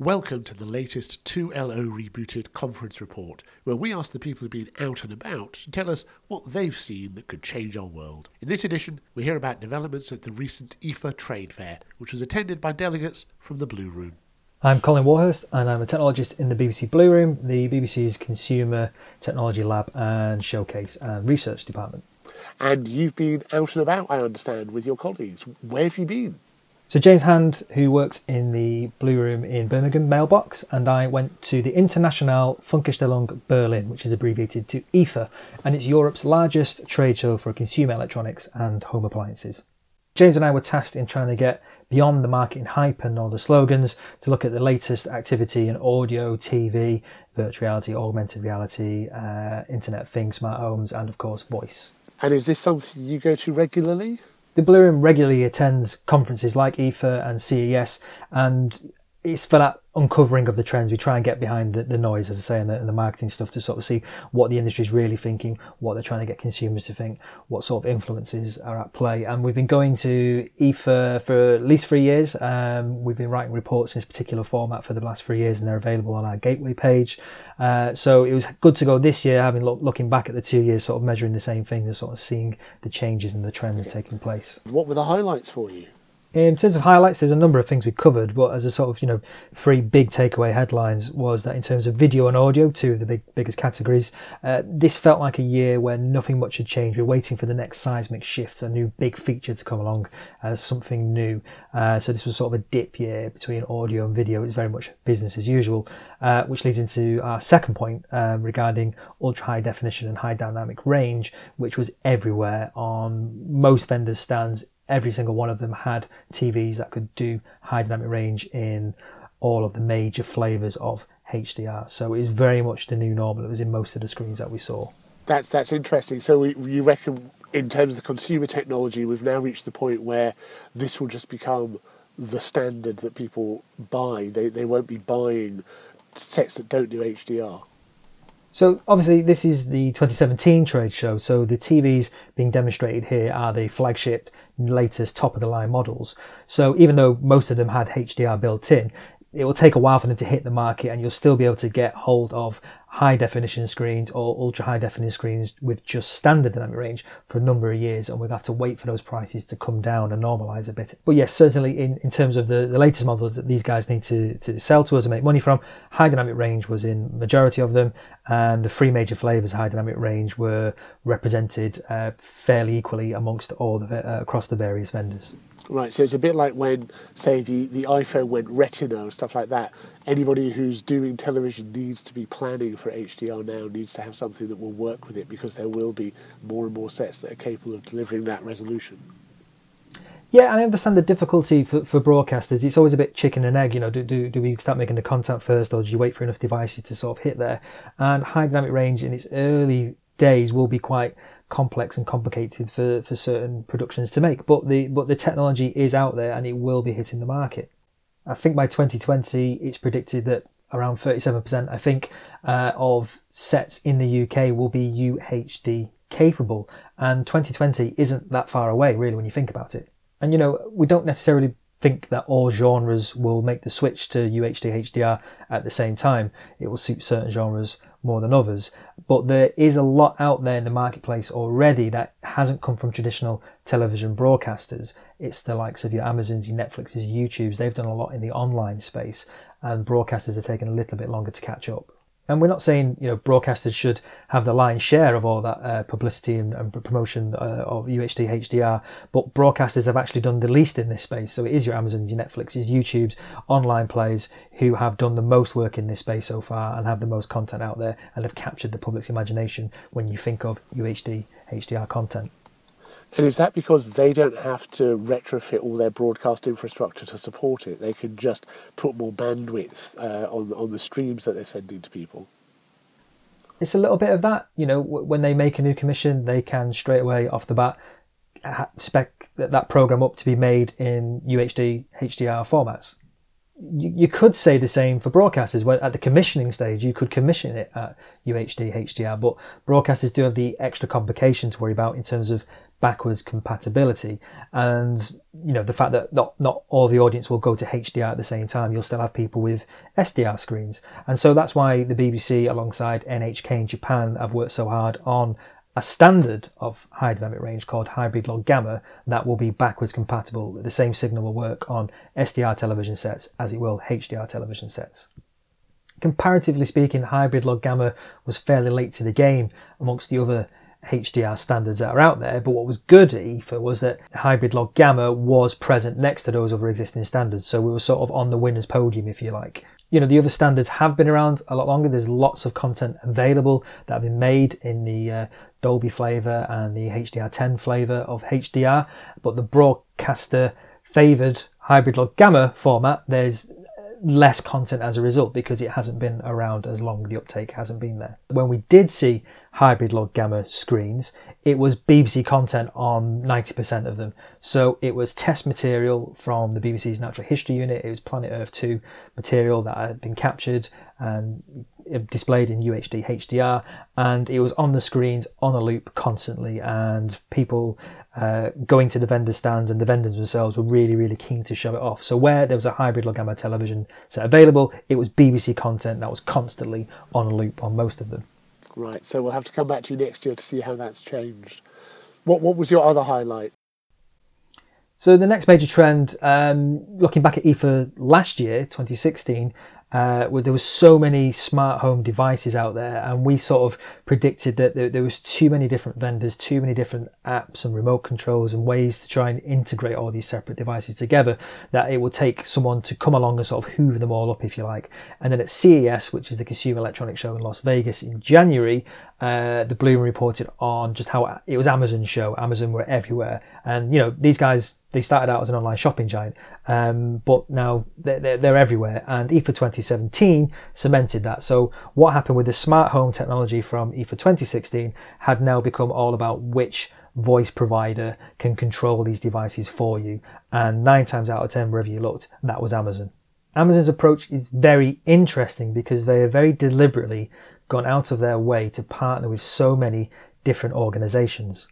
Welcome to the latest 2LO Rebooted conference report, where we ask the people who've been out and about to tell us what they've seen that could change our world. In this edition, we hear about developments at the recent IFA trade fair, which was attended by delegates from the Blue Room. I'm Colin Warhurst, and I'm a technologist in the BBC Blue Room, the BBC's Consumer Technology Lab and Showcase and Research Department. And you've been out and about, I understand, with your colleagues. Where have you been? So James Hand, who works in the Blue Room in Birmingham mailbox, and I went to the International Funkausstellung Berlin, which is abbreviated to IFA, and it's Europe's largest trade show for consumer electronics and home appliances. James and I were tasked in trying to get beyond the marketing hype and all the slogans to look at the latest activity in audio, TV, virtual reality, augmented reality, uh, Internet Things, smart homes, and of course voice. And is this something you go to regularly? The Blue Room regularly attends conferences like IFA and CES, and it's for that uncovering of the trends. We try and get behind the, the noise, as I say, and the, and the, marketing stuff to sort of see what the industry is really thinking, what they're trying to get consumers to think, what sort of influences are at play. And we've been going to IFA for at least three years. Um, we've been writing reports in this particular format for the last three years, and they're available on our gateway page. Uh, so it was good to go this year, having look, looking back at the two years, sort of measuring the same thing and sort of seeing the changes and the trends taking place. What were the highlights for you? In terms of highlights, there's a number of things we covered, but as a sort of, you know, three big takeaway headlines was that in terms of video and audio, two of the big biggest categories, uh, this felt like a year where nothing much had changed. We are waiting for the next seismic shift, a new big feature to come along, uh, something new. Uh, so this was sort of a dip year between audio and video. It's very much business as usual, uh, which leads into our second point um, regarding ultra high definition and high dynamic range, which was everywhere on most vendors' stands every single one of them had TVs that could do high dynamic range in all of the major flavors of HDR. So it is very much the new normal. It was in most of the screens that we saw. That's that's interesting. So we, you reckon, in terms of the consumer technology, we've now reached the point where this will just become the standard that people buy. They they won't be buying sets that don't do HDR. So obviously this is the 2017 trade show. So the TVs being demonstrated here are the flagship latest top of the line models. So even though most of them had HDR built in, it will take a while for them to hit the market and you'll still be able to get hold of high definition screens or ultra high definition screens with just standard dynamic range for a number of years and we'll have to wait for those prices to come down and normalize a bit. But yes, certainly in, in terms of the, the latest models that these guys need to, to sell to us and make money from, high dynamic range was in majority of them and the three major flavors high dynamic range were represented uh, fairly equally amongst all the uh, across the various vendors. Right, so it's a bit like when, say, the, the iPhone went Retina and stuff like that. Anybody who's doing television needs to be planning for HDR now, needs to have something that will work with it because there will be more and more sets that are capable of delivering that resolution. Yeah, I understand the difficulty for, for broadcasters. It's always a bit chicken and egg. You know, do, do, do we start making the content first or do you wait for enough devices to sort of hit there? And high dynamic range in its early days will be quite complex and complicated for, for certain productions to make. But the but the technology is out there and it will be hitting the market. I think by 2020 it's predicted that around 37% I think uh, of sets in the UK will be UHD capable and 2020 isn't that far away really when you think about it. And you know, we don't necessarily think that all genres will make the switch to UHD HDR at the same time. It will suit certain genres more than others. But there is a lot out there in the marketplace already that hasn't come from traditional television broadcasters. It's the likes of your Amazons, your Netflixes, YouTubes. They've done a lot in the online space and broadcasters are taking a little bit longer to catch up. And we're not saying you know broadcasters should have the lion's share of all that uh, publicity and, and promotion uh, of UHD HDR, but broadcasters have actually done the least in this space. So it is your Amazon, your Netflix, your YouTube's, online players who have done the most work in this space so far and have the most content out there and have captured the public's imagination when you think of UHD HDR content. And is that because they don't have to retrofit all their broadcast infrastructure to support it? They can just put more bandwidth uh, on on the streams that they're sending to people. It's a little bit of that. You know, when they make a new commission, they can straight away off the bat spec that, that program up to be made in UHD HDR formats you, you could say the same for broadcasters. When at the commissioning stage, you could commission it at UHD, HDR, but broadcasters do have the extra complication to worry about in terms of backwards compatibility. And you know the fact that not not all the audience will go to HDR at the same time you'll still have people with SDR screens. And so that's why the BBC alongside NHK in Japan have worked so hard on a standard of high dynamic range called hybrid log gamma that will be backwards compatible. The same signal will work on SDR television sets as it will HDR television sets. Comparatively speaking hybrid log gamma was fairly late to the game amongst the other HDR standards that are out there. But what was good at was that hybrid log gamma was present next to those other existing standards. So we were sort of on the winner's podium, if you like. You know, the other standards have been around a lot longer. There's lots of content available that have been made in the uh, Dolby flavor and the HDR10 flavor of HDR. But the broadcaster favored hybrid log gamma format, there's less content as a result because it hasn't been around as long. The uptake hasn't been there. When we did see hybrid log gamma screens, it was BBC content on 90% of them. So it was test material from the BBC's Natural History Unit. It was Planet Earth 2 material that had been captured and displayed in UHD HDR and it was on the screens on a loop constantly and people uh, going to the vendor stands and the vendors themselves were really, really keen to show it off. So where there was a hybrid log gamma television set available, it was BBC content that was constantly on a loop on most of them. Right. So we'll have to come back to you next year to see how that's changed. What What was your other highlight? So the next major trend, um, looking back at IFA last year, 2016, uh, there was so many smart home devices out there, and we sort of predicted that there, there, was too many different vendors, too many different apps and remote controls and ways to try and integrate all these separate devices together. That it would take someone to come along and sort of hoover them all up, if you like. And then at CES, which is the Consumer Electronics Show in Las Vegas in January, uh, the Blue Room reported on just how it was Amazon's show. Amazon were everywhere, and you know these guys they started out as an online shopping giant, um, but now they're, they're, they're, everywhere. And IFA 2017 cemented that. So what happened with the smart home technology from IFA 2016 had now become all about which voice provider can control these devices for you. And nine times out of ten, wherever you looked, that was Amazon. Amazon's approach is very interesting because they are very deliberately gone out of their way to partner with so many different organizations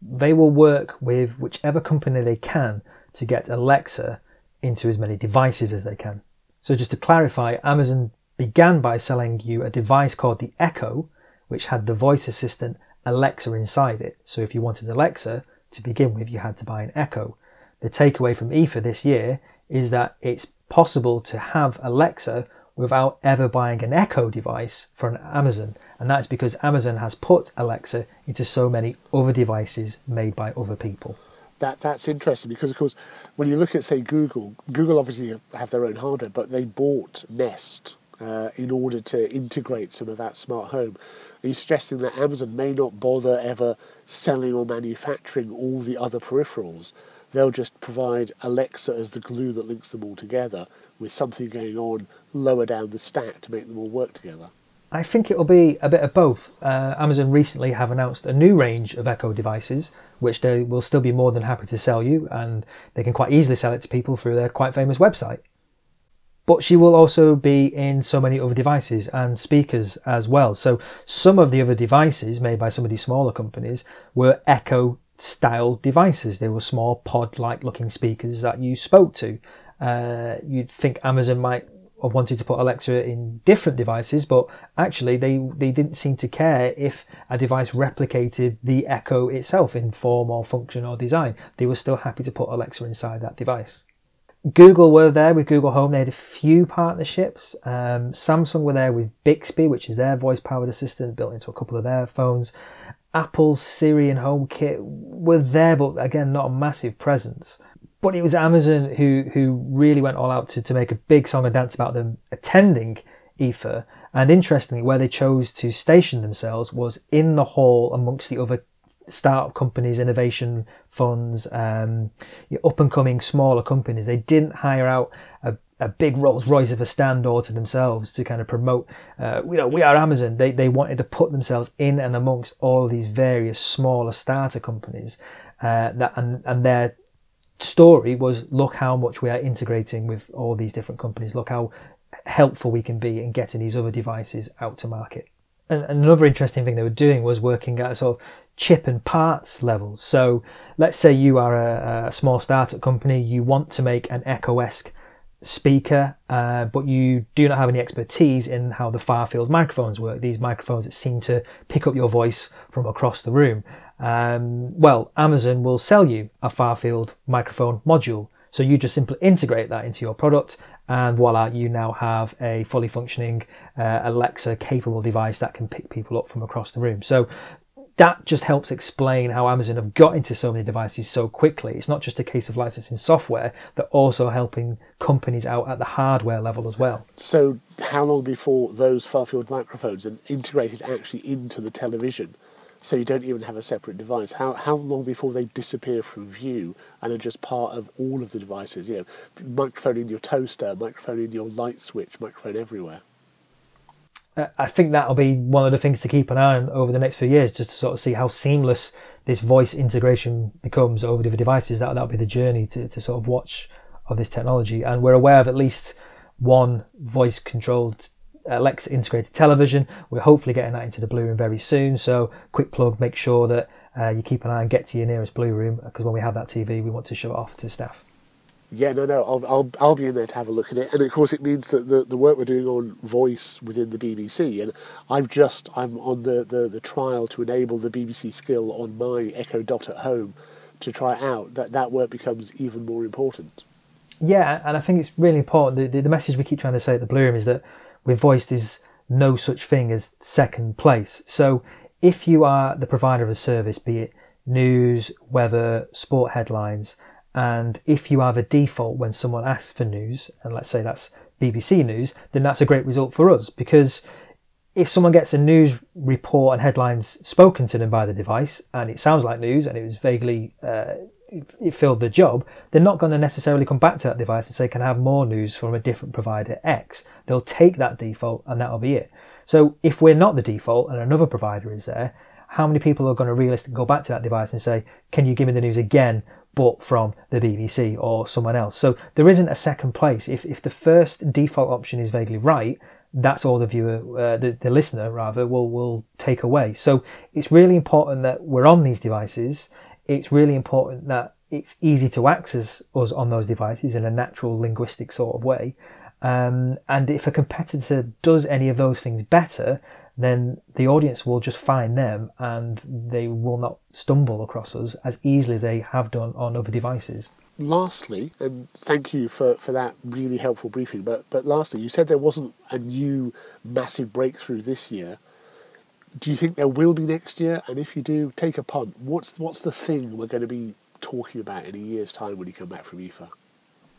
they will work with whichever company they can to get Alexa into as many devices as they can. So just to clarify, Amazon began by selling you a device called the Echo, which had the voice assistant Alexa inside it. So if you wanted Alexa to begin with, you had to buy an Echo. The takeaway from IFA this year is that it's possible to have Alexa without ever buying an Echo device from Amazon and that's because Amazon has put Alexa into so many other devices made by other people. That that's interesting because of course when you look at say Google, Google obviously have their own hardware, but they bought Nest uh, in order to integrate some of that smart home. Are you suggesting that Amazon may not bother ever selling or manufacturing all the other peripherals? They'll just provide Alexa as the glue that links them all together with something going on lower down the stack to make them all work together. I think it'll be a bit of both. Uh, Amazon recently have announced a new range of Echo devices, which they will still be more than happy to sell you, and they can quite easily sell it to people through their quite famous website. But she will also be in so many other devices and speakers as well. So some of the other devices made by some of these smaller companies were Echo style devices. They were small pod like looking speakers that you spoke to. Uh, you'd think Amazon might have wanted to put Alexa in different devices, but actually they, they didn't seem to care if a device replicated the Echo itself in form or function or design. They were still happy to put Alexa inside that device. Google were there with Google Home. They had a few partnerships. Um, Samsung were there with Bixby, which is their voice powered assistant built into a couple of their phones. Apple's Siri and HomeKit were there, but again, not a massive presence but it was Amazon who who really went all out to, to make a big song and dance about them attending IFA. And interestingly, where they chose to station themselves was in the hall amongst the other startup companies, innovation funds, um, up and coming smaller companies. They didn't hire out a, a big Rolls Royce of a stand or to themselves to kind of promote, uh, you know, we are Amazon. They, they wanted to put themselves in and amongst all these various smaller starter companies. Uh, that and, and their story was look how much we are integrating with all these different companies. Look how helpful we can be in getting these other devices out to market. and another interesting thing they were doing was working at a sort of chip and parts level. So let's say you are a, a small startup company, you want to make an Echo-esque speaker, uh, but you do not have any expertise in how the far field microphones work. These microphones that seem to pick up your voice from across the room. Um, well, Amazon will sell you a far field microphone module. So you just simply integrate that into your product and voila, you now have a fully functioning uh, Alexa capable device that can pick people up from across the room. So that just helps explain how Amazon have got into so many devices so quickly. It's not just a case of licensing software, they're also helping companies out at the hardware level as well. So, how long before those far field microphones are integrated actually into the television? So you don't even have a separate device. How how long before they disappear from view and are just part of all of the devices? You know, microphone in your toaster, microphone in your light switch, microphone everywhere. Uh, I think that'll be one of the things to keep an eye on over the next few years, just to sort of see how seamless this voice integration becomes over the devices. That that'll be the journey to, to sort of watch of this technology. And we're aware of at least one voice controlled Alexa integrated television. We're hopefully getting that into the Blue Room very soon. So quick plug, make sure that uh, you keep an eye and get to your nearest Blue Room because when we have that TV, we want to show it off to staff. Yeah, no, no, I'll, I'll, I'll be in there to have a look at it. And of course, it means that the, the work we're doing on voice within the BBC, and I've just, I'm on the, the, the trial to enable the BBC skill on my Echo Dot at home to try out, that, that work becomes even more important. Yeah, and I think it's really important. The, the, the message we keep trying to say at the Blue Room is that with voice, there's no such thing as second place. So if you are the provider of a service, be it news, weather, sport headlines, and if you have a default when someone asks for news, and let's say that's BBC News, then that's a great result for us because if someone gets a news report and headlines spoken to them by the device and it sounds like news and it was vaguely uh, filled the job, they're not going to necessarily come back to that device and say, "Can I have more news from a different provider X?" They'll take that default and that'll be it. So if we're not the default and another provider is there, how many people are going to realistically go back to that device and say, "Can you give me the news again but from the BBC or someone else. So there isn't a second place. If, if the first default option is vaguely right, that's all the viewer, uh, the, the listener rather, will, will take away. So it's really important that we're on these devices. It's really important that it's easy to access us on those devices in a natural linguistic sort of way. Um, and if a competitor does any of those things better, then the audience will just find them and they will not stumble across us as easily as they have done on other devices. Lastly, and thank you for, for that really helpful briefing, but, but lastly, you said there wasn't a new massive breakthrough this year. Do you think there will be next year? And if you do, take a punt. What's, what's the thing we're going to be talking about in a year's time when you come back from IFA?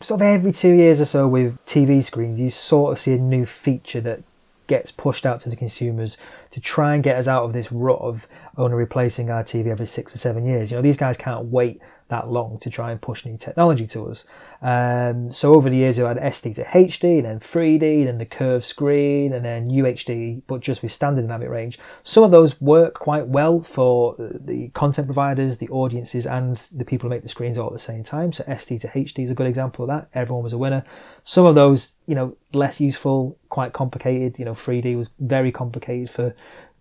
Sort of every two years or so with TV screens, you sort of see a new feature that gets pushed out to the consumers to try and get us out of this rut of only replacing our TV every six or seven years. You know, these guys can't wait that long to try and push new technology to us. Um, so over the years, we had SD to HD, then 3D, then the curved screen, and then UHD, but just with standard dynamic range. Some of those work quite well for the content providers, the audiences, and the people who make the screens all at the same time. So SD to HD is a good example of that. Everyone was a winner. Some of those, you know, less useful, quite complicated. You know, 3D was very complicated for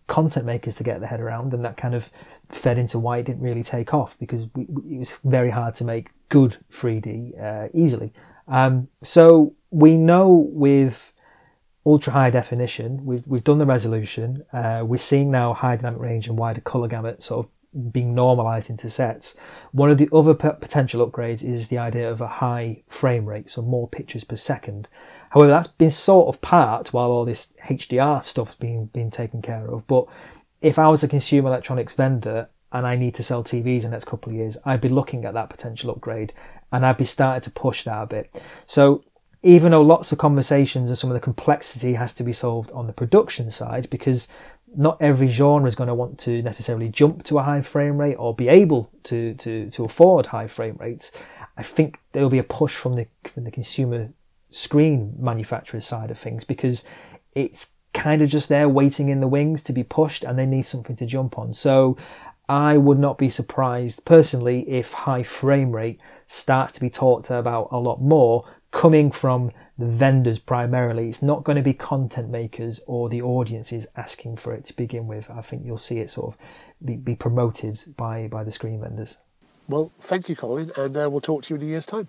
content makers to get their head around, and that kind of fed into why it didn't really take off because we, we, it was very hard to make good 3D uh, easily. Um, so we know with ultra high definition, we've, we've done the resolution, uh, we're seeing now high dynamic range and wider color gamut sort of being normalized into sets. One of the other p- potential upgrades is the idea of a high frame rate, so more pictures per second. However, that's been sort of part while all this HDR stuff's been, been taken care of. But if I was a consumer electronics vendor and I need to sell TVs in the next couple of years, I'd be looking at that potential upgrade and I'd be starting to push that a bit. So even though lots of conversations and some of the complexity has to be solved on the production side, because not every genre is going to want to necessarily jump to a high frame rate or be able to, to, to afford high frame rates. I think there will be a push from the, from the consumer screen manufacturer's side of things because it's kind of just there waiting in the wings to be pushed and they need something to jump on. So I would not be surprised personally if high frame rate starts to be talked about a lot more coming from the vendors primarily. It's not going to be content makers or the audiences asking for it to begin with. I think you'll see it sort of be, be promoted by, by the screen vendors. Well, thank you, Colin, and uh, we'll talk to you in a year's time.